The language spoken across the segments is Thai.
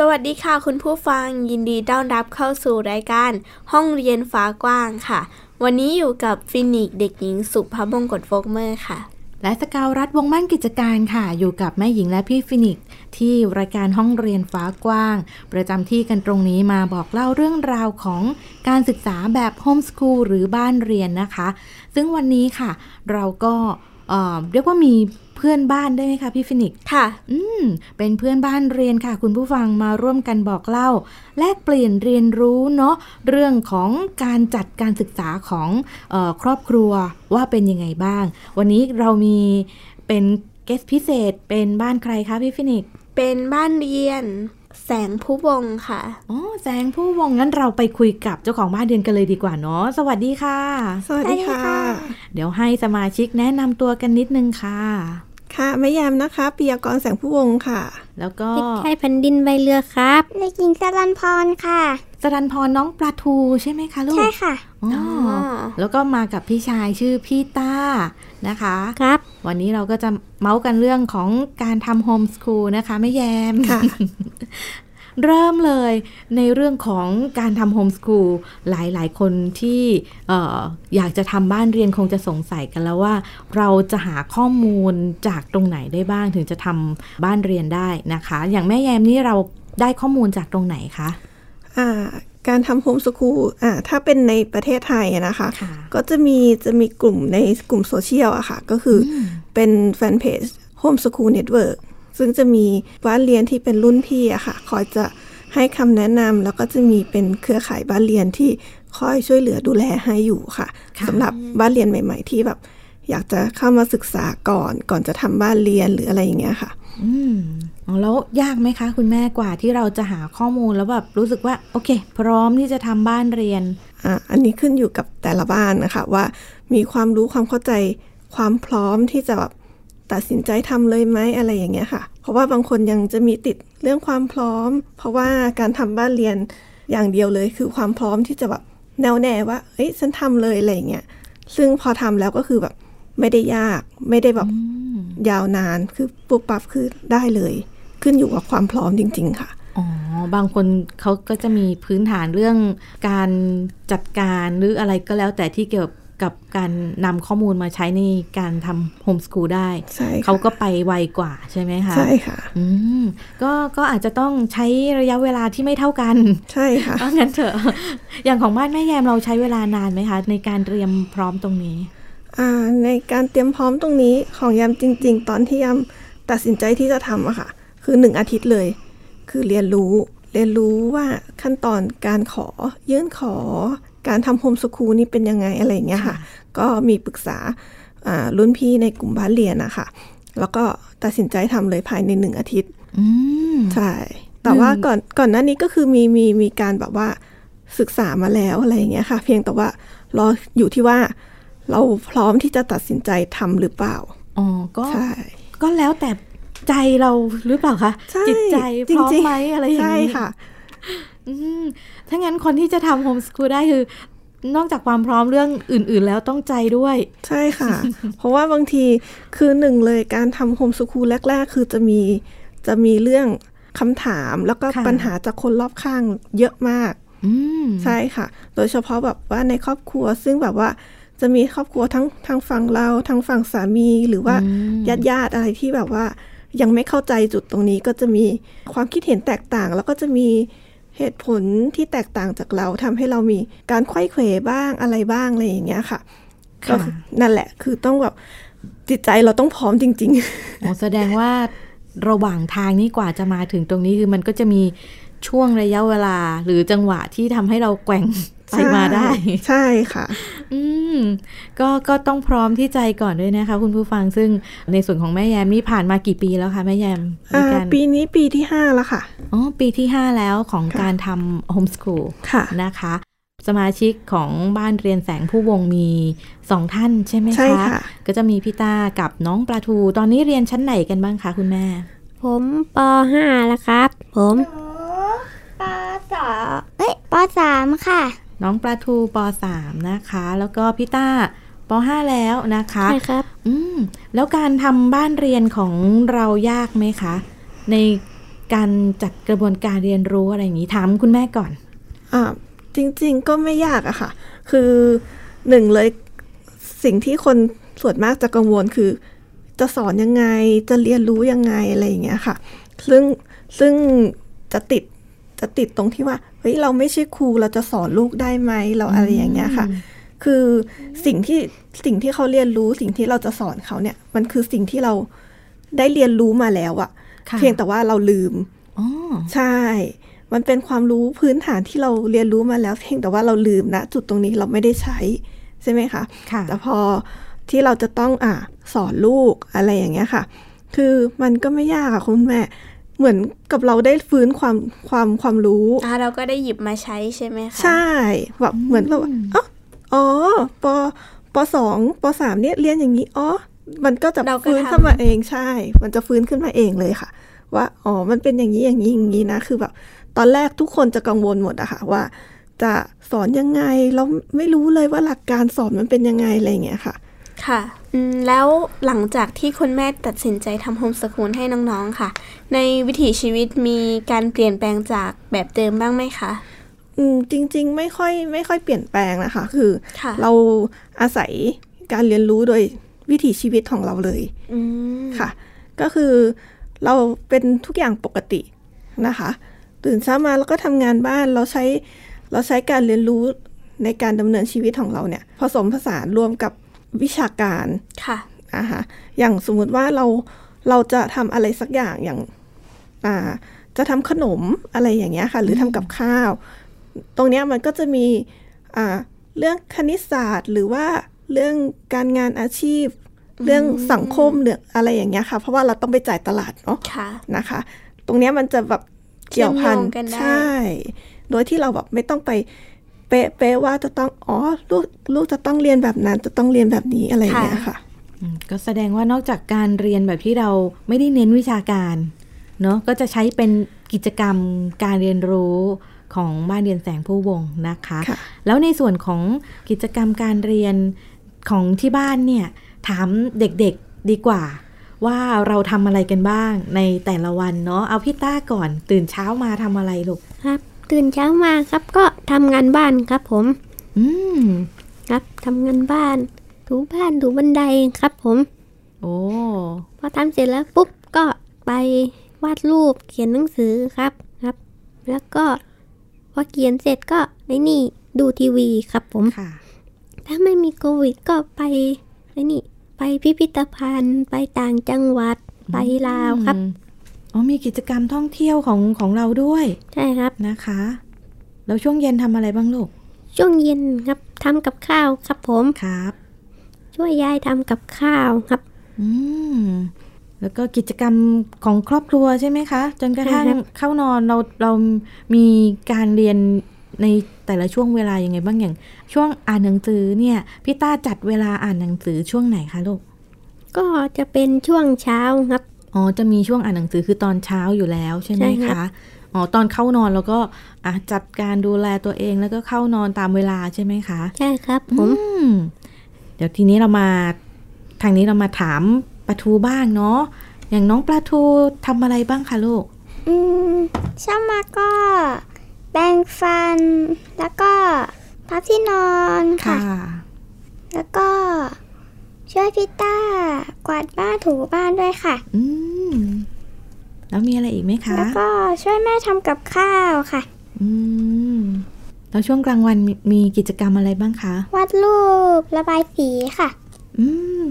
สวัสดีค่ะคุณผู้ฟังยินดีต้อนรับเข้าสู่รายการ ห้องเรียนฟ้ากว้างค่ะ วันนี้อยู่กับฟินิกเด็กหญิงสุภาพบงกตโฟกเมอร์ค่ะ และสกาวรัฐวงมั่นกิจการค่ะ อยู่กับแม่หญิงและพี่ฟินิกที่รายการห้องเรียนฟ้ากว้าง ประจำที่กันตรงนี้มาบอกเล่าเรื่องราวของการศึกษาแบบโฮมสคูลหรือบ้านเรียนนะคะ ซึ่งวันนี้ค่ะ เราก็ เอ่อเรียกว่ามีเพื่อนบ้านได้ไหมคะพี่ฟินิกซ์ค่ะ อืม เป็นเพื่อนบ้านเรียนค่ะ คุณผู้ฟังมาร่วมกันบอกเล่า แลกเปลี่ยนเรียนรู้เนาะเรื่องของการจัดการศึกษาของเออครอบครัวว่าเป็นยังไงบ้าง วันนี้เรามีเป็นเกสพิเศษเป็นบ้านใครคะพี่ฟินิกซ์เป็นบ้านเรียน แสงผู้วงค่ะ อ๋อ แสงผู้วงงั้นเราไปคุยกับเจ้าของบ้านเรียนกันเลยดีกว่าเนาะ สวัสดีค่ะ สวัสดีค่ะ เดี๋ยวให้สมาชิกแนะนำตัวกันนิดนึงค่ะ ค่ะแม่ยามนะคะปิยากรแสงผู้วงศ์ค่ะ แล้วก็เด็กชายแผ่นดินใบเรือครับเด็กหญิงสรันพรค่ะสรันพรน้องปลาทูใช่ไหมคะลูก ใช่ค่ะ อ๋ออแล้วก็มากับพี่ชายชื่อพี่ต้า นะคะครับ วันนี้เราก็จะเมาส์กันเรื่องของการทำโฮมสคูลนะคะไม่แยมค่ะเริ่มเลยในเรื่องของการทำโฮมสคูลหลายๆ คนที่เอออยากจะทำบ้านเรียนคงจะสงสัยกันแล้วว่า เราจะหาข้อมูลจากตรงไหนได้บ้างถึงจะทำบ้านเรียนได้นะคะ อย่างแม่แยมนี่เราได้ข้อมูลจากตรงไหนคะอ่า การทำโฮมสคูลอ่าถ้าเป็นในประเทศไทยอะนะคะค่ะก็จะมีจะมีกลุ่มในกลุ่มโซเชียลอะค่ะ ก็คืออเป็นแฟนเพจ Home School Network ซึ่งจะมีบ้านเรียนที่เป็นรุ่นพี่อะค่ะ คอยจะให้คำแนะนำแล้วก็จะมีเป็นเครือข่ายบ้านเรียนที่คอยช่วยเหลือดูแลให้อยู่ค่ะค่ะสำหรับบ้านเรียนใหม่ ๆ ที่แบบ อยากจะเข้ามาศึกษาก่อนก่อนจะทำบ้านเรียนหรืออะไรอย่างเงี้ยค่ะ อืมแล้วยากไหมคะ คุณแม่กว่าที่เราจะหาข้อมูลแล้วแบบรู้สึกว่า โอเค พร้อมที่จะทำบ้านเรียนอะอันนี้ขึ้นอยู่กับแต่ละบ้านนะคะว่ามีความรู้ความเข้าใจความพร้อมที่จะแบบตัดสินใจทำเลยไหมอะไรอย่างเงี้ยค่ะ เพราะว่าบางคนยังจะมีติดเรื่องความพร้อม เพราะว่าการทำบ้านเรียนอย่างเดียวเลย คือความพร้อมที่จะแบบแน่วแน่ว่าเอ้ยฉันทำเลยอะไรอย่างเงี้ยซึ่งพอทำแล้วก็คือแบบ ไม่ได้ยาก ไม่ได้แบบยาวนานคือปุ๊บปั๊บคือได้เลย ขึ้นอยู่กับความพร้อมจริง ๆ ค่ะอ๋อบางคนเขาก็จะมีพื้นฐานเรื่องการจัดการหรืออะไรก็แล้วแต่ที่เกี่ยวกับการนำข้อมูลมาใช้ในการทำโฮมสกูลได้ใช่ค่ะเขาก็ไปไวกว่าใช่ไหมคะใช่ค่ะอืมก็ก็อาจจะต้องใช้ระยะเวลาที่ไม่เท่ากัน ใช่ค่ะเอางั้นเถอะ อย่างของบ้านแม่แยมเราใช้เวลานานไหมคะ ในการเตรียมพร้อมตรงนี้อ่า ในการเตรียมพร้อมตรงนี้ของยามจริง ๆ ตอนที่ยามตัดสินใจที่จะทำอะค่ะ คือหนึ่งอาทิตย์เลย คือเรียนรู้ เรียนรู้ว่าขั้นตอนการขอ ยื่นขอ การทำโฮมสคูลนี่เป็นยังไงอะไรอย่างเงี้ยค่ะ ก็มีปรึกษาอ่ารุ่นพี่ในกลุ่มบ้านเรียนนะคะแล้วก็ตัดสินใจทำเลยภายในหนึ่งอาทิตย์อืมใช่ แต่ว่าก่อนก่อนหน้านี้ก็คือมีมีมีการแบบว่าศึกษามาแล้วอะไรอย่างเงี้ยค่ะ เพียงแต่ว่ารออยู่ที่ว่า เราพร้อมที่จะตัดสินใจทำหรือเปล่า อ๋อ ก็ใช่ก็แล้วแต่ใจเราหรือเปล่าคะใช่จิตใจพร้อมจริงๆไหมอะไรอย่างใช่นี้ค่ะอืมถ้างั้นคนที่จะทำโฮมสกูลได้คือนอกจากความพร้อมเรื่องอื่น ๆ แล้วต้องใจด้วย ใช่ค่ะ เพราะว่าบางทีคือหนึ่งเลยการทำโฮมสคูลแรก ๆ คือจะมีจะมีเรื่องคำถามแล้วก็ค่ะปัญหาจากคนรอบข้างเยอะมากอืมใช่ค่ะ โดยเฉพาะแบบว่าในครอบครัวซึ่งแบบว่า จะมีครอบครัวทั้งทางฝั่งเราทางฝั่งสามีหรือว่าญาติญาติๆอะไรที่แบบว่า ยังไม่เข้าใจจุดตรงนี้ก็จะมีความคิดเห็นแตกต่าง แล้วก็จะมีเหตุผลที่แตกต่างจากเราทำให้เรามีการไขว้เขวบ้างอะไรบ้างอะไรอย่างเงี้ยค่ะค่ะก็คือนั่นแหละคือต้องแบบจิตใจเราต้องพร้อมจริงๆโอ้แสดงว่าระหว่างทางนี้กว่าจะมาถึงตรงนี้คือมันก็จะมีช่วงระยะเวลาหรือจังหวะที่ทำให้เราแกว่ง ไปมาได้ ใช่ค่ะ อืมก็ก็ต้องพร้อมที่ใจก่อนด้วยนะคะ คุณผู้ฟังซึ่งในส่วนของแม่แยมนี่ผ่านมากี่ปีแล้วคะแม่แยมในอ่าการปีนี้ปีที่ห้าแล้วค่ะอ๋อปีที่5แล้วของค่ะการทำโฮมส o ูลค่ะนะคะสมาชิกของบ้านเรียนแสงผู้วงมีสองท่านใช่ไหมคะใช่ค่ะก็จะมีพี่ตากับน้องปลาทู ตอนนี้เรียนชั้นไหนกันบ้างคะคุณแม่ ผมป .5 แล้วครับ ผมปสองเอ้ยปสามค่ะ น้องปลาทูป .3 นะคะ แล้วก็พี่ต้าป .5 แล้วนะคะใช่ครับ อืมแล้วการทำบ้านเรียนของเรายากไหมคะ ในการจัดกระบวนการเรียนรู้อะไรอย่างนี้ถามคุณแม่ก่อนอ่าจริง ๆ ก็ไม่ยากอะค่ะ คือหนึ่งเลยสิ่งที่คนส่วนมากจะกังวลคือ จะสอนยังไงจะเรียนรู้ยังไงอะไรอย่างเงี้ยค่ะ ซึ่งซึ่งจะติด จะติดตรงที่ว่าเฮ้ยเราไม่ใช่ครูเราจะสอนลูกได้ไหมเราอะไรอย่างเงี้ยค่ะ คือสิ่งที่สิ่งที่เขาเรียนรู้สิ่งที่เราจะสอนเขาเนี่ย มันคือสิ่งที่เราได้เรียนรู้มาแล้วอะค่ะเพียงแต่ว่าเราลืมอ๋อใช่ มันเป็นความรู้พื้นฐานที่เราเรียนรู้มาแล้ว เพียงแต่ว่าเราลืมนะจุดตรงนี้เราไม่ได้ใช้ใช่ไหมคะค่ะแต่พอที่เราจะต้องอ่าสอนลูกอะไรอย่างเงี้ยค่ะ คือมันก็ไม่ยากอะคุณแม่ เหมือนกับเราได้ฟื้นความความความรู้อ่าเราก็ได้หยิบมาใช้ใช่ไหมคะ ใช่แบบเหมือนแบบว่าอ๋ออ๋อปปสองปสามเนี่ยเรียนอย่างนี้อ๋อมันก็จะเราก็ฟื้นทำขึ้นมาเองใช่ มันจะฟื้นขึ้นมาเองเลยค่ะ ว่าอ๋อมันเป็นอย่างนี้อย่างนี้อย่างนี้นะคือแบบตอนแรกทุกคนจะกังวลหมดอะค่ะว่า จะสอนยังไงเราไม่รู้เลยว่าหลักการสอนมันเป็นยังไงอะไรอย่างเงี้ยค่ะ ค่ะอืม แล้วหลังจากที่คุณแม่ตัดสินใจทำโฮมสกูลให้น้องๆค่ะ ในวิถีชีวิตมีการเปลี่ยนแปลงจากแบบเดิมบ้างไหมคะอืมจริง ๆ ไม่ค่อยไม่ค่อยเปลี่ยนแปลงนะคะ คือค่ะเราอาศัยการเรียนรู้โดยวิถีชีวิตของเราเลยอืมค่ะ ก็คือเราเป็นทุกอย่างปกตินะคะ ตื่นเช้ามาแล้วก็ทำงานบ้านเราใช้เราใช้การเรียนรู้ในการดำเนินชีวิตของเราเนี่ย ผสมผสานรวมกับ วิชาการค่ะนะคะอย่างสมมุติว่าเราเราจะทำอะไรสักอย่างอย่างอ่าจะทำขนมอะไรอย่างเงี้ยค่ะ หรือทำกับข้าว ตรงเนี้ยมันก็จะมีอ่าเรื่องคณิตศาสตร์ หรือว่าเรื่องการงานอาชีพ เรื่องสังคมเรื่องอะไรอย่างเงี้ยค่ะ เพราะว่าเราต้องไปจ่ายตลาดเนาะค่ะนะคะ ตรงเนี้ยมันจะแบบเกี่ยวพันเชื่อมโยงกันได้ใช่ โดยที่เราแบบไม่ต้องไป เป๊ะเป๊ะว่าจะต้องอ๋อลูกลูกจะต้องเรียนแบบนั้น จะต้องเรียนแบบนี้อะไรอย่างเงี้ยค่ะอืมก็แสดงว่านอกจากการเรียนแบบที่เราไม่ได้เน้นวิชาการเนาะก็จะใช้เป็นกิจกรรมการเรียนรู้ของบ้านเรียนแสงผู้วงนะคะค่ะแล้วในส่วนของกิจกรรมการเรียนของที่บ้านเนี่ย ถามเด็กๆดีกว่า ว่าเราทำอะไรกันบ้างในแต่ละวันเนาะเอาพี่ต้าก่อนตื่นเช้ามาทำอะไรลูกครับ ตื่นเช้ามาครับก็ทำงานบ้านครับผม อืม ครับทำงานบ้าน ถูบ้านถูบันไดครับผม โอ้พอทำเสร็จแล้วปุ๊บก็ไปวาดรูปเขียนหนังสือครับครับ แล้วก็พอเขียนเสร็จก็ไอ้นี่ดูทีวีครับผมค่ะถ้าไม่มีโควิดก็ไปไอ้นี่ ไปพิพิธภัณฑ์ ไปต่างจังหวัดไปลาวครับ อืมอ๋อมีกิจกรรมท่องเที่ยวของของเราด้วย ใช่ครับนะคะ แล้วช่วงเย็นทำอะไรบ้างลูก ช่วงเย็นครับทำกับข้าวครับผมครับ ช่วยยายทำกับข้าวครับ อืมแล้วก็กิจกรรมของครอบครัวใช่ไหมคะ จนกระทั่งใช่ครับเข้านอนเราเรามีการเรียนในแต่ละช่วงเวลายังไงบ้างอย่าง ช่วงอ่านหนังสือเนี่ยพี่ต้าจัดเวลาอ่านหนังสือช่วงไหนคะลูกก็จะเป็นช่วงเช้าครับ อ๋อจะมีช่วงอ่านหนังสือคือตอนเช้าอยู่แล้วใช่ไหมใช่ครัคะบอ๋อตอนเข้านอนเราก็อะจัดการดูแลตัวเองแล้วก็เข้านอนตามเวลาใช่ไหมคะ ใช่ครับผมอืมเดี๋ยวทีนี้เรามาทางนี้เรามาถามปลาทูบ้างเนาะอย่างน้องปลาทูทำอะไรบ้างคะลูก อืมเช้ามาก็แปรงฟัน แล้วก็พับที่นอนค่ะ แล้วก็ ช่วยพี่ต้ากวาดบ้านถูบ้านด้วยค่ะ อืม แล้วมีอะไรอีกไหมคะ แล้วก็ช่วยแม่ทำกับข้าวค่ะ อืม แล้วช่วงกลางวันมีมีกิจกรรมอะไรบ้างคะ วาดรูประบายสีค่ะ อืม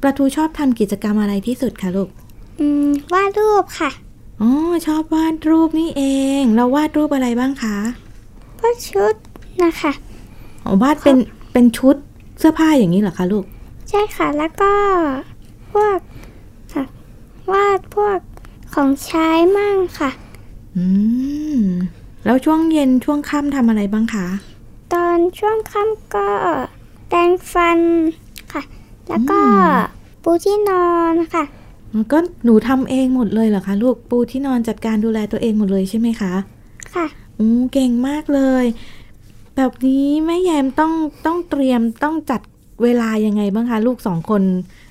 ปลาทูชอบทำกิจกรรมอะไรที่สุดคะลูก อืม วาดรูปค่ะ อ๋อ ชอบวาดรูปนี่เอง เราวาดรูปอะไรบ้างคะพวกชุดนะคะ อ๋อ วาดเป็น เป็นชุดเสื้อผ้าอย่างนี้เหรอคะลูก ใช่ค่ะ แล้วก็พวกค่ะวาดพวกของใช้มั่งค่ะ อืม แล้วช่วงเย็นช่วงค่ำทำอะไรบ้างคะ ตอนช่วงค่ำก็แปรงฟันค่ะ แล้วก็ปูที่นอนค่ะ ก็หนูทำเองหมดเลยเหรอคะลูก ปูที่นอนจัดการดูแลตัวเองหมดเลยใช่ไหมคะ ค่ะอืมเก่งมากเลย แบบนี้แม่แยมต้องต้องเตรียมต้องจัด เวลายังไงบ้างคะ ลูกสองคน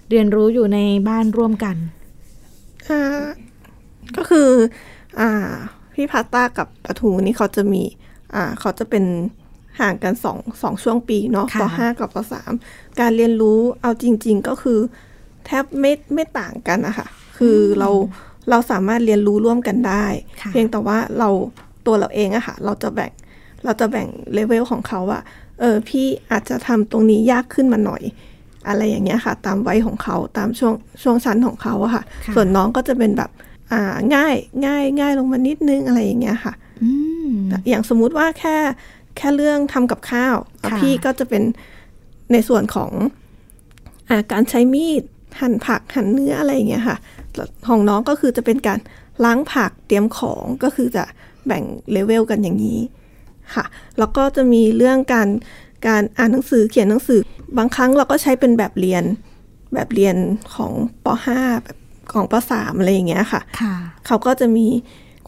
เรียนรู้อยู่ในบ้านร่วมกันอ่าก็คือ อ่า พี่พาต้ากับปะทูนี่เขาจะมี อ่า เขาจะเป็นห่างกันสองสองช่วงปีเนาะปห้ากับปสามการเรียนรู้เอาจริง ๆ ก็คือแทบไม่ไม่ต่างกันนะคะคือเราเราสามารถเรียนรู้ร่วมกันได้ เพียงแต่ว่าเราตัวเราเองอะค่ะ เราจะแบ่งเราจะแบ่งเลเวลของเขาอะ เออพี่อาจจะทำตรงนี้ยากขึ้นมาหน่อย อะไรอย่างเงี้ยค่ะ ตามวัยของเขาตามช่วงช่วงชั้นของเขาอะค่ะ ส่วนน้องก็จะเป็นแบบอ่าง่ายง่ายง่ายลงมานิดนึงอะไรอย่างเงี้ยค่ะอย่างสมมุติว่าแค่แค่เรื่องทำกับข้าว พี่ก็จะเป็นในส่วนของอาการใช้มีดหั่นผักหั่นเนื้ออะไรอย่างเงี้ยค่ะของน้องก็คือจะเป็นการล้างผักเตรียมของก็คือจะแบ่งเลเวลกันอย่างนี้ ค่ะ แล้วก็จะมีเรื่องการการอ่านหนังสือเขียนหนังสือบางครั้งเราก็ใช้เป็นแบบเรียนแบบเรียนของป .5 แบบของป .3 อะไรอย่างเงี้ยค่ะค่ะ เขาก็จะมี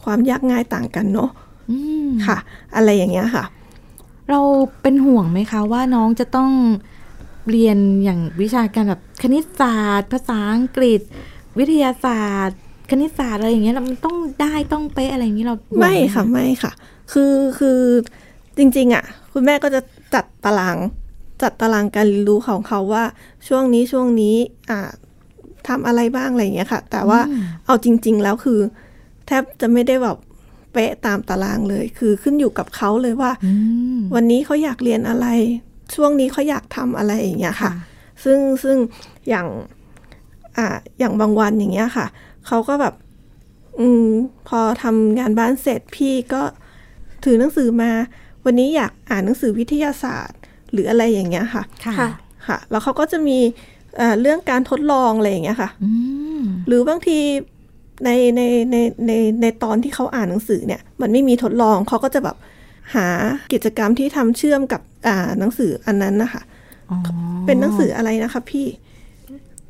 ความยากง่ายต่างกันเนาะค่ะ อะไรอย่างเงี้ยค่ะ เราเป็นห่วงไหมคะว่าน้องจะต้องเรียนอย่างวิชาการแบบคณิตศาสตร์ ภาษาอังกฤษ วิทยาศาสตร์ คณิตศาสตร์อะไรอย่างเงี้ยมันต้องได้ต้องเป๊ะอะไรอย่างนี้เราไม่ค่ะไม่ค่ะคือคือจริงๆอะ คุณแม่ก็จะจัดตาราง จัดตารางการเรียนรู้ของเขาว่า ช่วงนี้ช่วงนี้อ่าทำอะไรบ้างอะไรอย่างเงี้ยค่ะ แต่ว่าเอาจริง ๆ แล้วคือ แทบจะไม่ได้แบบเป๊ะตามตารางเลย คือขึ้นอยู่กับเขาเลยว่า วันนี้เขาอยากเรียนอะไร ช่วงนี้เขาอยากทำอะไรอย่างเงี้ยค่ะ ซึ่งซึ่งอย่างอ่าอย่างบางวันอย่างเงี้ยค่ะ เขาก็แบบ อืม พอทำงานบ้านเสร็จพี่ก็ ถือหนังสือมา วันนี้อยากอ่านหนังสือวิทยาศาสตร์ หรืออะไรอย่างเงี้ยค่ะค่ะค่ะ แล้วเขาก็จะมีเรื่องการทดลองอะไรอย่างเงี้ยค่ะหรือบางทีในในในในในตอนที่เขาอ่านหนังสือเนี่ย มันไม่มีทดลองเขาก็จะแบบหากิจกรรมที่ทำเชื่อมกับอ่าหนังสืออันนั้นนะคะเป็นหนังสืออะไรนะคะพี่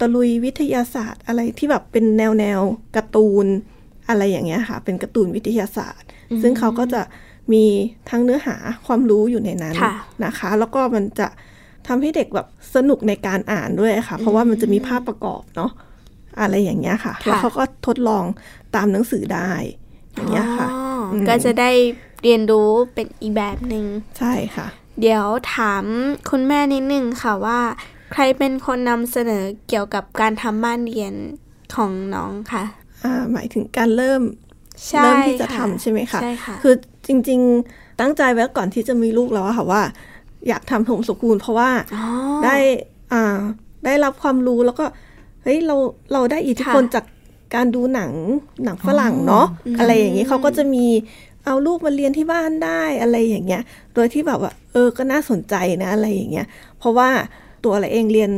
ตะลุยวิทยาศาสตร์อะไรที่แบบเป็นแนวแนวการ์ตูนอะไรอย่างเงี้ยค่ะ เป็นการ์ตูนวิทยาศาสตร์ ซึ่งเขาก็จะ มีทั้งเนื้อหาความรู้อยู่ในนั้นนะคะ แล้วก็มันจะทำให้เด็กแบบสนุกในการอ่านด้วยค่ะ เพราะว่ามันจะมีภาพประกอบเนาะอะไรอย่างเงี้ยค่ะ แล้วเขาก็ทดลองตามหนังสือได้อย่างเงี้ยค่ะ ก็จะได้เรียนรู้เป็นอีกแบบหนึง่งใช่ค่ะ เดี๋ยวถามคุณแม่นิดนึงค่ะว่า ใครเป็นคนนำเสนอเกี่ยวกับการทำบ้านเรียนของน้องค่ะ อ่าหมายถึงการเริ่มเริ่มที่จะทำใช่ไหมคะใช่ค่ะคือ จริง ๆ ตั้งใจไว้ก่อนที่จะมีลูกแล้วค่ะว่า อยากทำโฮมสกูลเพราะว่าได้อ่าได้รับความรู้แล้วก็เฮ้ยเราเราได้อิทธิพลจากการดูหนังหนังฝรั่งเนาะอะไรอย่างนี้เขาก็จะมีเอาลูกมาเรียนที่บ้านได้อะไรอย่างเงี้ย โดยที่แบบว่า เออก็น่าสนใจนะอะไรอย่างเงี้ย เพราะว่าตัวเราเองเรียน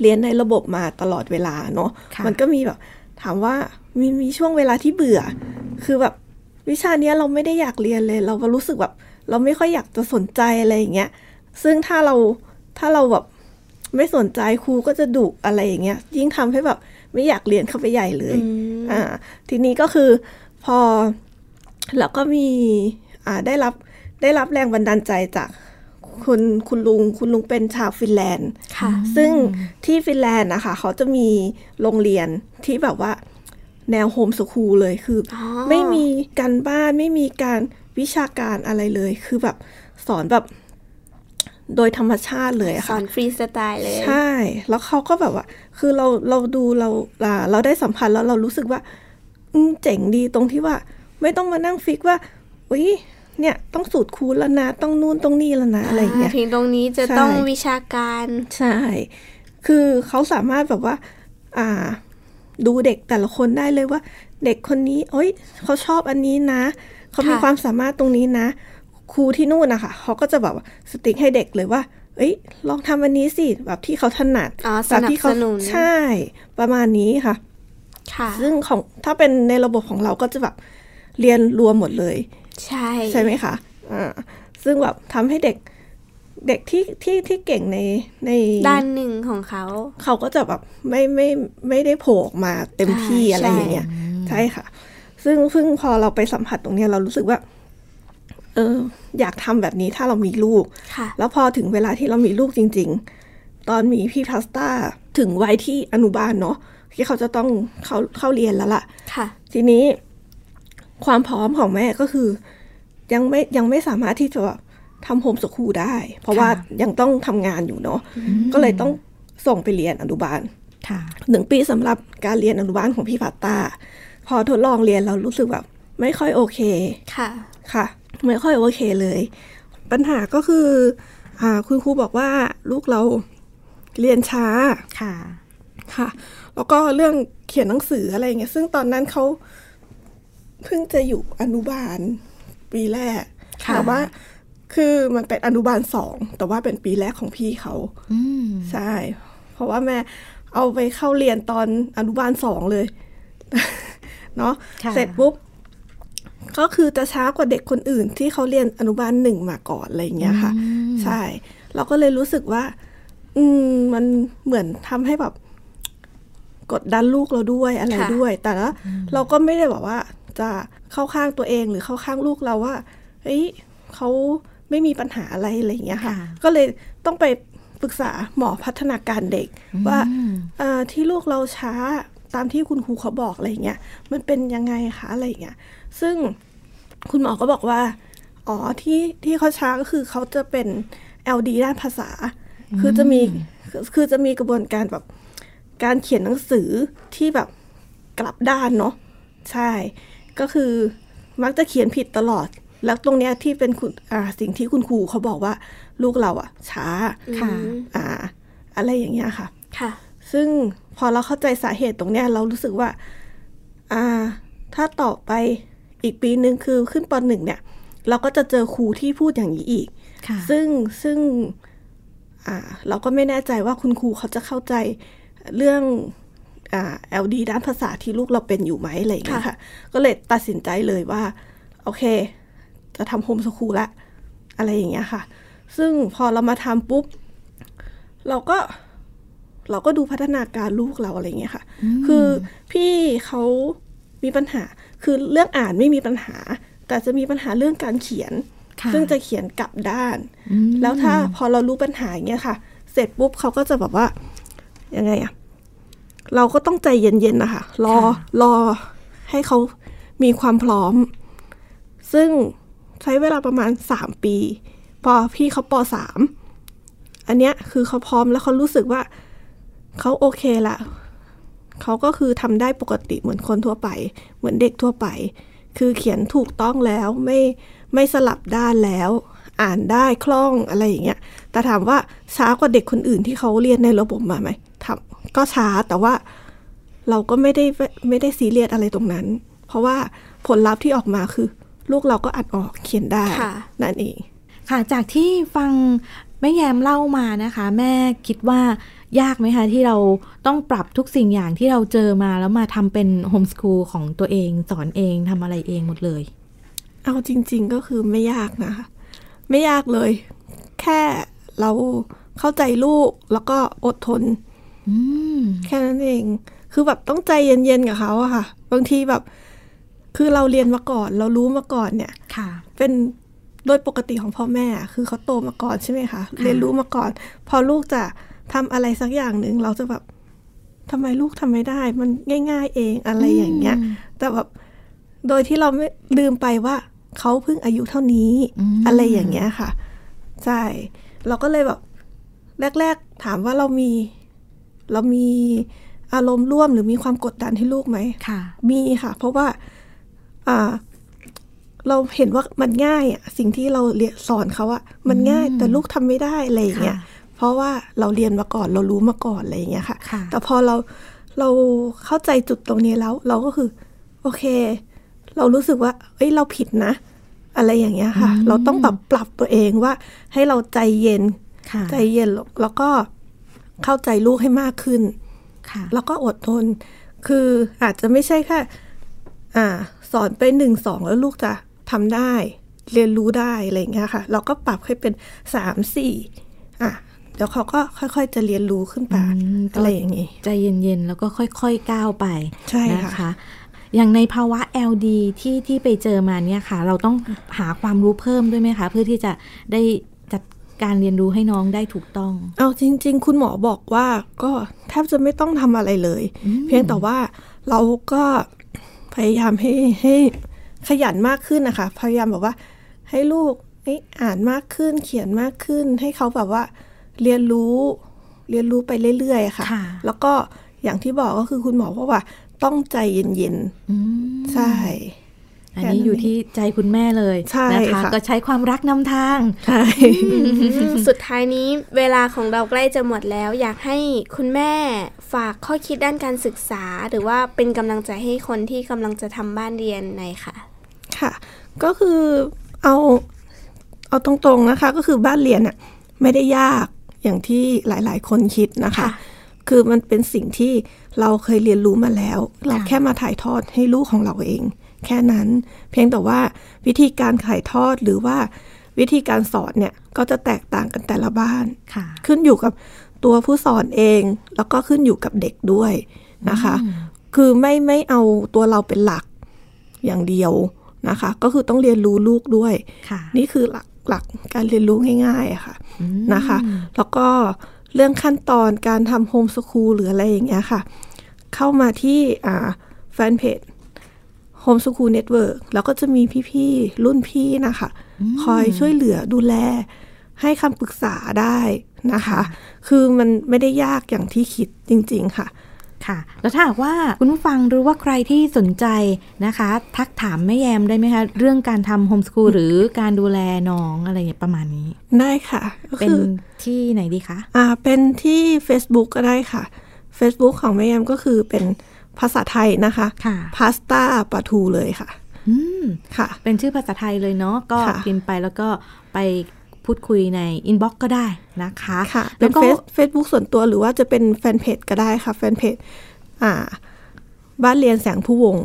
เรียนในระบบมาตลอดเวลาเนาะมันก็มีแบบ ถามว่ามีมีช่วงเวลาที่เบื่อ คือแบบ วิชาเนี้ยเราไม่ได้อยากเรียนเลย เราก็รู้สึกแบบ เราไม่ค่อยอยากจะสนใจอะไรอย่างเงี้ย ซึ่งถ้าเราถ้าเราแบบไม่สนใจครูก็จะดุอะไรอย่างเงี้ย ยิ่งทำให้แบบไม่อยากเรียนเข้าไปใหญ่เลยอ่า ทีนี้ก็คือพอแล้วก็มี อ่าได้รับได้รับแรงบันดาลใจจากคุณคุณลุงคุณลุงเป็นชาวฟินแลนด์ ค่ะ ซึ่งที่ฟินแลนด์นะคะ เขาจะมีโรงเรียนที่แบบว่า แนวโฮมสคูลเลยคืออไม่มีการบ้านไม่มีการวิชาการอะไรเลย คือแบบสอนแบบ โดยธรรมชาติเลยค่ะสอนฟรีสไตล์เลย ใช่ แล้วเขาก็แบบว่า คือเราเราดูเราเราได้สัมผัสแล้วเรารู้สึกว่าเจ๋งดีตรงที่ว่า ไม่ต้องมานั่งฟิกว่าอุ้ยเนี่ยต้องสูตรคูณแล้วนะต้องนู่นต้องนี่แล้วนะอะไรอย่างเงี้ยถึงตรงนี้จะต้องวิชาการ ใช่ คือเขาสามารถแบบว่า อ่า ดูเด็กแต่ละคนได้เลยว่า เด็กคนนี้โอ้ยเขาชอบอันนี้นะ เขามีความสามารถตรงนี้นะ ครูที่นู่นนะคะเขาก็จะแบบสติ๊กให้เด็กเลยว่า เอ้ย ลองทำอันนี้สิแบบที่เขาถนัดอ๋อสแบบนับที่สเขานุนใช่ ประมาณนี้ค่ะ ค่ะ ซึ่งของถ้าเป็นในระบบของเราก็จะแบบเรียนรวมหมดเลย ใช่ ใช่ไหมคะอ่าซึ่งแบบทำให้เด็ก เด็กที่ที่ที่เก่งในในด้านหนึ่งของเขา เขาก็จะแบบไม่ไม่ไม่ได้โผล่ออกมาเต็มที่ใช่อะไรอย่างเงี้ยใช่ค่ะ ซึ่งซึ่งพอเราไปสัมผัสตรงเนี้ยเรารู้สึกว่า เออ อยากทำแบบนี้ถ้าเรามีลูกค่ะแล้วพอถึงเวลาที่เรามีลูกจริง ๆ ตอนมีพี่พาสต้าถึงวัยที่อนุบาลเนาะที่เขาจะต้องเข้าเข้าเรียนแล้วล่ะค่ะทีนี้ความพร้อมของแม่ก็คือ ยังไม่ยังไม่สามารถที่จะแบบ ทำโฮมสคูลได้ เพราะว่ายังต้องทำงานอยู่เนาะก็เลยต้องส่งไปเรียนอนุบาลค่ะหนึ่งปีสำหรับการเรียนอนุบาลของพี่พัตตา พอทดลองเรียนเรารู้สึกแบบไม่ค่อยโอเคค่ะค่ะ ไม่ค่อยโอเคเลย ปัญหาก็คืออ่าคุณครูบอกว่าลูกเราเรียนช้าค่ะค่ะ แล้วก็เรื่องเขียนหนังสืออะไรเงี้ยซึ่งตอนนั้นเขาเพิ่งจะอยู่อนุบาลปีแรกค่ะแต่ว่า คือมันเป็นอนุบาลสอง แต่ว่าเป็นปีแรกของพี่เขาอืมใช่ เพราะว่าแม่เอาไปเข้าเรียนตอนอนุบาลสองเลย เนาะค่ะเสร็จปุ๊บ ก็คือจะช้ากว่าเด็กคนอื่น ที่เขาเรียนอนุบาลหนึ่งมาก่อนอะไรอย่างเงี้ยค่ะ ใช่ เราก็เลยรู้สึกว่า อืมมันเหมือนทำให้แบบกดดันลูกเราด้วยอะไรค่ะด้วย แต่ละเราก็ไม่ได้แบบว่า จะเข้าข้างตัวเองหรือเข้าข้างลูกเราว่าเฮ้ยเขา ไม่มีปัญหาอะไรอะไรอย่างเงี้ยค่ะค่ะ ก็เลยต้องไปปรึกษาหมอพัฒนาการเด็กว่าอืมเอ่อที่ลูกเราช้าตามที่คุณครูเขาบอกอะไรอย่างเงี้ยมันเป็นยังไงคะอะไรอย่างเงี้ยซึ่งคุณหมอก็บอกว่า อ๋อที่ที่เขาช้าก็คือเขาจะเป็น LD ด้านภาษา คือจะมีคือคือจะมีกระบวนการแบบการเขียนหนังสือที่แบบกลับด้านเนาะใช่ ก็คือมักจะเขียนผิดตลอด แล้วตรงเนี้ยที่เป็นคุณอ่าสิ่งที่คุณครูเขาบอกว่าลูกเราอะช้าค่ะอ่า อะไรอย่างเงี้ยค่ะ ค่ะ ซึ่งพอเราเข้าใจสาเหตุตรงเนี้ย เรารู้สึกว่า อ่า ถ้าต่อไปอีกปีหนึ่งคือขึ้นปหนึ่งเนี่ย เราก็จะเจอครูที่พูดอย่างนี้อีกค่ะซึ่งซึ่ง อ่า เราก็ไม่แน่ใจว่าคุณครูเขาจะเข้าใจเรื่องอ่า LD ด้านภาษาที่ลูกเราเป็นอยู่ไหมอะไรอย่างเงี้ยค่ะค่ะก็เลยตัดสินใจเลยว่า โอเค จะทำโฮมสคูลละอะไรอย่างเงี้ยค่ะ ซึ่งพอเรามาทำปุ๊บ เราก็เราก็ดูพัฒนาการลูกเราอะไรอย่างเงี้ยค่ะ คือพี่เขามีปัญหา คือเรื่องอ่านไม่มีปัญหา แต่จะมีปัญหาเรื่องการเขียนค่ะซึ่งจะเขียนกลับด้านอืมแล้วถ้าพอเรารู้ปัญหาอย่างเงี้ยค่ะ เสร็จปุ๊บเขาก็จะแบบว่ายังไงอะเราก็ต้องใจเย็นๆนะคะรอรอให้เขามีความพร้อม ซึ่ง ใช้เวลาประมาณสามปี พอพี่เขาปสามอันเนี้ยคือเขาพร้อมแล้วเขารู้สึกว่าเขาโอเคละเขาก็คือทำได้ปกติเหมือนคนทั่วไป เหมือนเด็กทั่วไป คือเขียนถูกต้องแล้วไม่ไม่สลับด้านแล้ว อ่านได้คล่องอะไรอย่างเงี้ย แต่ถามว่าช้ากว่าเด็กคนอื่นที่เขาเรียนในระบบมาไหมทำก็ช้าแต่ว่าเราก็ไม่ได้ไม่ได้ซีเรียสอะไรตรงนั้น เพราะว่าผลลัพธ์ที่ออกมาคือ ลูกเราก็อ่านออกเขียนได้ค่ะนั่นเองค่ะ จากที่ฟังแม่แยมเล่ามานะคะ แม่คิดว่ายากไหมคะ ที่เราต้องปรับทุกสิ่งอย่างที่เราเจอมาแล้วมาทำเป็นโฮมส o ูลของตัวเอง สอนเองทำอะไรเองหมดเลย เอาจริง ๆก็คือไม่ยากนะคะ ไม่ยากเลย แค่เราเข้าใจลูกแล้วก็อดทนอืมแค่นั้นเอง คือแบบต้องใจเย็นๆกับเขาอะค่ะ บางทีแบบ คือเราเรียนมาก่อน เรารู้มาก่อนเนี่ยค่ะ เป็นโดยปกติของพ่อแม่อะคือเขาโตมาก่อนใช่ไหมคะเรียนรู้มาก่อน พอลูกจะทำอะไรสักอย่างหนึ่งเราจะแบบทำไมลูกทำไม่ได้ มันง่าย ๆ เองอะไรอย่างเงี้ยอืมแต่แบบโดยที่เราไม่ลืมไปว่าเขาเพิ่งอายุเท่านี้อืมอะไรอย่างเงี้ยค่ะใช่เราก็เลยแบบแรก ๆ ถามว่าเรามี เรามีอารมณ์ร่วมหรือมีความกดดันให้ลูกไหมค่ะ มีค่ะ เพราะว่าอ่า เราเห็นว่ามันง่ายอะสิ่งที่เราเรียนสอนเขาอะมันง่ายแต่ลูกทำไม่ได้อะไรอย่างเงี้ยค่ะเพราะว่าเราเรียนมาก่อนเรารู้มาก่อนอะไรอย่างเงี้ยค่ะค่ะ แต่พอเราเราเข้าใจจุดตรงนี้แล้ว เราก็คือ โอเค เรารู้สึกว่า เอ้ยเราผิดนะ อะไรอย่างเงี้ยค่ะ เราต้องแบบปรับตัวเองว่า ให้เราใจเย็นใจเย็นแล้วก็เข้าใจลูกให้มากขึ้นแล้วก็อดทน คืออาจจะไม่ใช่แค่อ่า สอนไปหนึ่งสองแล้วลูกจะทำได้ เรียนรู้ได้อะไรอย่างเงี้ยค่ะ เราก็ปรับให้เป็นสามสี่อะเดี๋ยวเขาก็ค่อย ๆ จะเรียนรู้ขึ้นไปอะไรอย่างงี้ใจเย็นๆ แล้วก็ค่อยๆก้าวไปใช่นะคะอย่างในภาวะ LD ที่ที่ไปเจอมาเนี่ยค่ะ เราต้องหาความรู้เพิ่มด้วยไหมคะ เพื่อที่จะได้จัดการเรียนรู้ให้น้องได้ถูกต้อง เอาจริง ๆ คุณหมอบอกว่าก็แทบจะไม่ต้องทำอะไรเลย เพียงแต่ว่าเราก็ พยายามให้ให้ขยันมากขึ้นนะคะ พยายามแบบว่า ให้ลูกอ่านมากขึ้น เขียนมากขึ้น ให้เขาแบบว่า เรียนรู้ เรียนรู้ไปเรื่อยๆค่ะ แล้วก็อย่างที่บอกก็คือคุณหมอบอกว่า ต้องใจเย็นๆใช่ อันนี้อยู่ที่ใจคุณแม่เลยนะคะก็ใช้ความรักนำทางใช่สุดท้ายนี้เวลาของเราใกล้จะหมดแล้ว อยากให้คุณแม่ฝากข้อคิดด้านการศึกษา หรือว่าเป็นกำลังใจให้คนที่กำลังจะทำบ้านเรียนในค่ะ ค่ะ ก็คือเอาเอาตรงๆนะคะ ก็คือบ้านเรียนอะไม่ได้ยากอย่างที่หลายๆ คนคิดนะคะ คือมันเป็นสิ่งที่เราเคยเรียนรู้มาแล้ว เราแค่มาถ่ายทอดให้ลูกของเราเอง แค่นั้น เพียงแต่ว่าวิธีการถ่ายทอดหรือว่าวิธีการสอนเนี่ยก็จะแตกต่างกันแต่ละบ้านขึ้นอยู่กับตัวผู้สอนเอง แล้วก็ขึ้นอยู่กับเด็กด้วยนะคะ คือไม่ไม่เอาตัวเราเป็นหลักอย่างเดียวนะคะ ก็คือต้องเรียนรู้ลูกด้วย นี่คือหลักหลักการเรียนรู้ง่ายๆอะค่ะนะคะ แล้วก็เรื่องขั้นตอนการทำโฮมสคูลหรืออะไรอย่างเงี้ยค่ะ เข้ามาที่แฟนเพจ Home School Network แล้วก็จะมีพี่ๆ รุ่นพี่นะคะ คอยช่วยเหลือดูแล ให้คำปรึกษาได้นะคะ คือมันไม่ได้ยากอย่างที่คิดจริง ๆ ค่ะค่ะแล้วถ้าหากว่าคุณผู้ฟังหรือว่าใครที่สนใจนะคะ ทักถามแม่แยมได้ไหมคะ เรื่องการทำโฮมสกูลหรือการดูแลน้องอะไรประมาณนี้ ได้ค่ะ เป็นที่ไหนดีคะ อ่าเป็นที่ Facebook ก็ได้ค่ะ Facebook ของแม่แยมก็คือเป็น ภาษาไทยนะคะค่ะพาสต้าปลาทูเลยค่ะอืมค่ะ เป็นชื่อภาษาไทยเลยเนาะก็พิมพ์ไปแล้วก็ไปพูดคุยในอินบ็อกก็ได้นะคะค่ะเป็นเฟซบุ๊กส่วนตัวหรือว่าจะเป็นแฟนเพจก็ได้ค่ะ แฟนเพจอ่า บ้านเรียนแสงผู้วง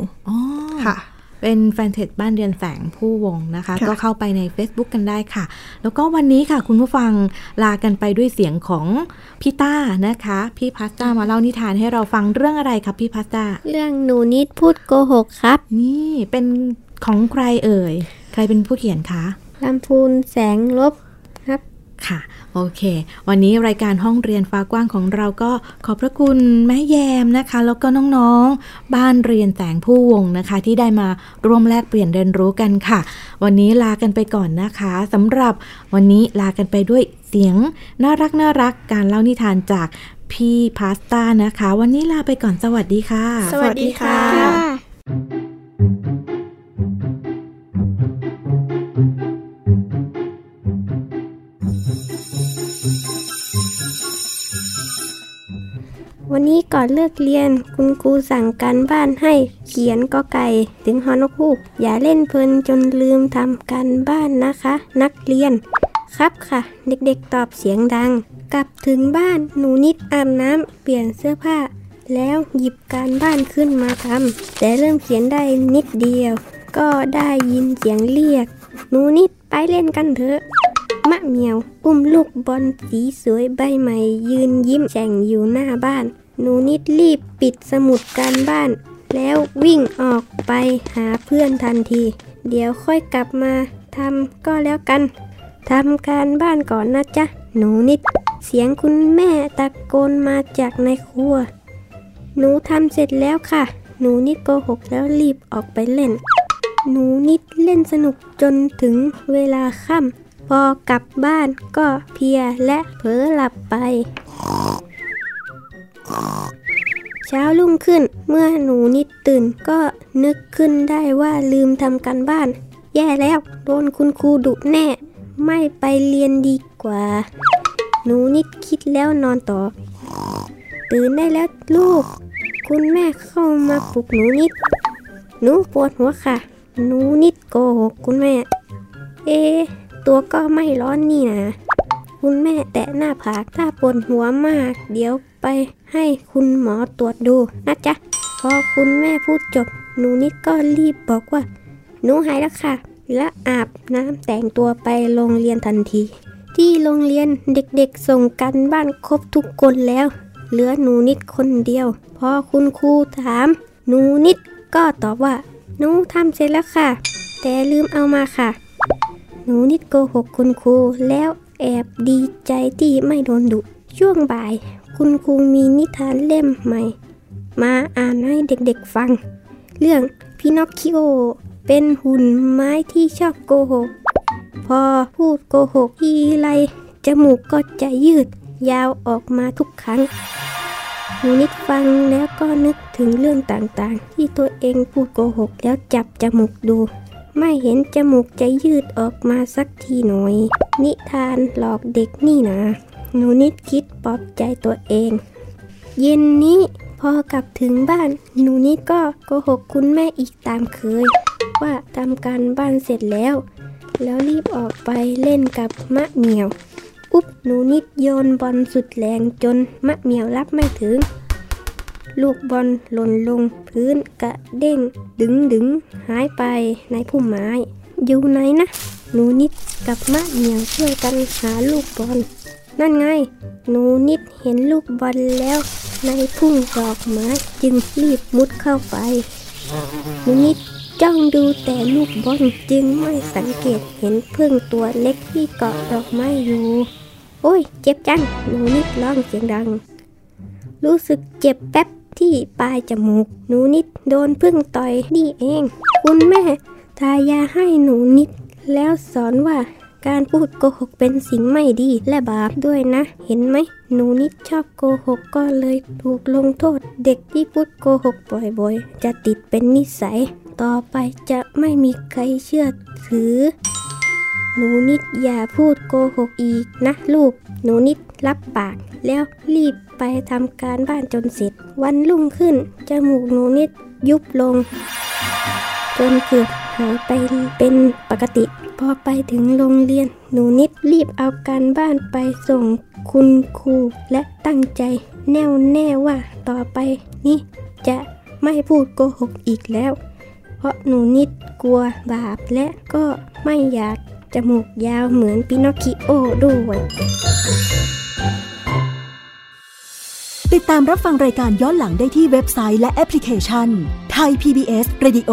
ค่ะ เป็นแฟนเพจบ้านเรียนแสงผู้วงนะคะ ก็เข้าไปใน Facebook กันได้ค่ะ แล้วก็วันนี้ค่ะ คุณผู้ฟังลากันไปด้วยเสียงของพี่ต้านะคะ พี่พาสต้ามาเล่านิทานให้เราฟังเรื่องอะไรครับพี่พาสต้าเรื่องหนูนิดพูดโกหกครับ นี่เป็นของใครเอ่ย ใครเป็นผู้เขียนคะลำพูนแสงลบ ครับค่ะ โอเค วันนี้รายการห้องเรียนฟ้ากว้างของเราก็ขอบพระคุณแม่แยมนะคะ แล้วก็น้องๆ บ้านเรียนแสงผู้วงนะคะ ที่ได้มาร่วมแลกเปลี่ยนเรียนรู้กันค่ะ วันนี้ลากันไปก่อนนะคะสำหรับวันนี้ลากันไปด้วยเสียงน่ารักน่ารักการเล่านิทานจากพี่พาสต้านะคะ วันนี้ลาไปก่อนสวัสดีค่ะ สวัสดีค่ะ วันนี้ก่อนเลิกเรียน คุณครูสั่งการบ้านให้เขียนกอไก่ ถึงฮอนกฮูก อย่าเล่นเพลินจนลืมทำการบ้านนะคะ นักเรียน ครับค่ะ เด็กๆตอบเสียงดัง กลับถึงบ้านหนูนิดอาบน้ำเปลี่ยนเสื้อผ้า แล้วหยิบการบ้านขึ้นมาทำแต่เริ่มเขียนได้นิดเดียว ก็ได้ยินเสียงเรียก หนูนิดไปเล่นกันเถอะมะเมียว อุ้มลูกบอลสีสวยใบใหม่ ยืนยิ้มแฉ่งอยู่หน้าบ้าน หนูนิดรีบปิดสมุดการบ้าน แล้ววิ่งออกไปหาเพื่อนทันที เดี๋ยวค่อยกลับมาทำก็แล้วกันทำการบ้านก่อนนะจ๊ะ หนูนิด เสียงคุณแม่ตะโกนมาจากในครัว หนูทำเสร็จแล้วค่ะ หนูนิดโกหกแล้วรีบออกไปเล่น หนูนิดเล่นสนุกจนถึงเวลาค่ำพอกลับบ้านก็เพียและเผลอหลับไป เช้ารุ่งขึ้นเมื่อหนูนิดตื่นก็นึกขึ้นได้ว่าลืมทำการบ้าน แย่แล้วโดนคุณครูดุแน่ ไม่ไปเรียนดีกว่า หนูนิดคิดแล้วนอนต่อ ตื่นได้แล้วลูก คุณแม่เข้ามาปลุกหนูนิด หนูปวดหัวค่ะ หนูนิดโกหกคุณแม่ เอ ตัวก็ไม่ร้อนนี่นะ คุณแม่แตะหน้าผากถ้าปวดหัวมาก เดี๋ยวไป ให้คุณหมอตรวจดูนะจ๊ะ พอคุณแม่พูดจบ หนูนิดก็รีบบอกว่า หนูหายแล้วค่ะ และอาบน้ำแต่งตัวไปโรงเรียนทันที ที่โรงเรียนเด็กๆส่งกันบ้านครบทุกคนแล้ว เหลือหนูนิดคนเดียว พอคุณครูถาม หนูนิดก็ตอบว่า หนูทำเสร็จแล้วค่ะ แต่ลืมเอามาค่ะ หนูนิดโกหกคุณครูแล้วแอบดีใจที่ไม่โดนดุ ช่วงบ่าย คุณครูมีนิทานเล่มใหม่ มาอ่านให้เด็กๆฟัง เรื่องพินอคคิโอ เป็นหุ่นไม้ที่ชอบโกหก พอพูดโกหกทีไรจมูกก็จะยืดยาวออกมาทุกครั้งหนูนิดฟังแล้วก็นึกถึงเรื่องต่างๆ ที่ตัวเองพูดโกหกแล้วจับจมูกดู ไม่เห็นจมูกจะยืดออกมาสักทีหน่อย นิทานหลอกเด็กนี่นะ หนูนิดคิดปลอบใจตัวเอง เย็นนี้พอกลับถึงบ้าน หนูนิดก็โกหกคุณแม่อีกตามเคย ว่าทำการบ้านเสร็จแล้ว แล้วรีบออกไปเล่นกับมะเหมียว อุ๊บหนูนิดโยนบอลสุดแรงจนมะเหมียวรับไม่ถึง ลูกบอลหล่นลงพื้นกระเด้งดึงดึงหายไปในพุ่มไม้อยู่ไหนนะ หนูนิดกับมะเหมียวช่วยกันหาลูกบอล นั่นไง หนูนิดเห็นลูกบอลแล้ว ในพุ่งดอกไม้จึงรีบมุดเข้าไป หนูนิดจ้องดูแต่ลูกบอลจึงไม่สังเกตเห็นพึ่งตัวเล็กที่เกาะดอกไม้อยู่ โอ้ย เจ็บจัง หนูนิดร้องเสียงดัง รู้สึกเจ็บแป๊บที่ปลายจมูก หนูนิดโดนพึ่งต่อยนี่เอง คุณแม่ทายาให้หนูนิด แล้วสอนว่า การพูดโกหกเป็นสิ่งไม่ดีและบาปด้วยนะ เห็นไหม หนูนิดชอบโกหกก็เลยถูกลงโทษ เด็กที่พูดโกหกบ่อยๆ จะติดเป็นนิสัย ต่อไปจะไม่มีใครเชื่อถือ หนูนิดอย่าพูดโกหกอีกนะลูก หนูนิดรับปาก แล้วรีบไปทำการบ้านจนเสร็จ วันรุ่งขึ้นจมูกหนูนิดยุบลง จนเกือบหายไปเป็นปกติ อไปถึงโรงเรียน หนูนิดรีบเอาการบ้านไปส่งคุณครูและตั้งใจแน่วแน่ว่าต่อไปนี้จะไม่พูดโกหกอีกแล้ว เพราะหนูนิดกลัวบาปและก็ไม่อยากจมูกยาวเหมือนปินอคิโอด้วย ติดตามรับฟังรายการย้อนหลังได้ที่เว็บไซต์และแอปพลิเคชันไทย PBS Radio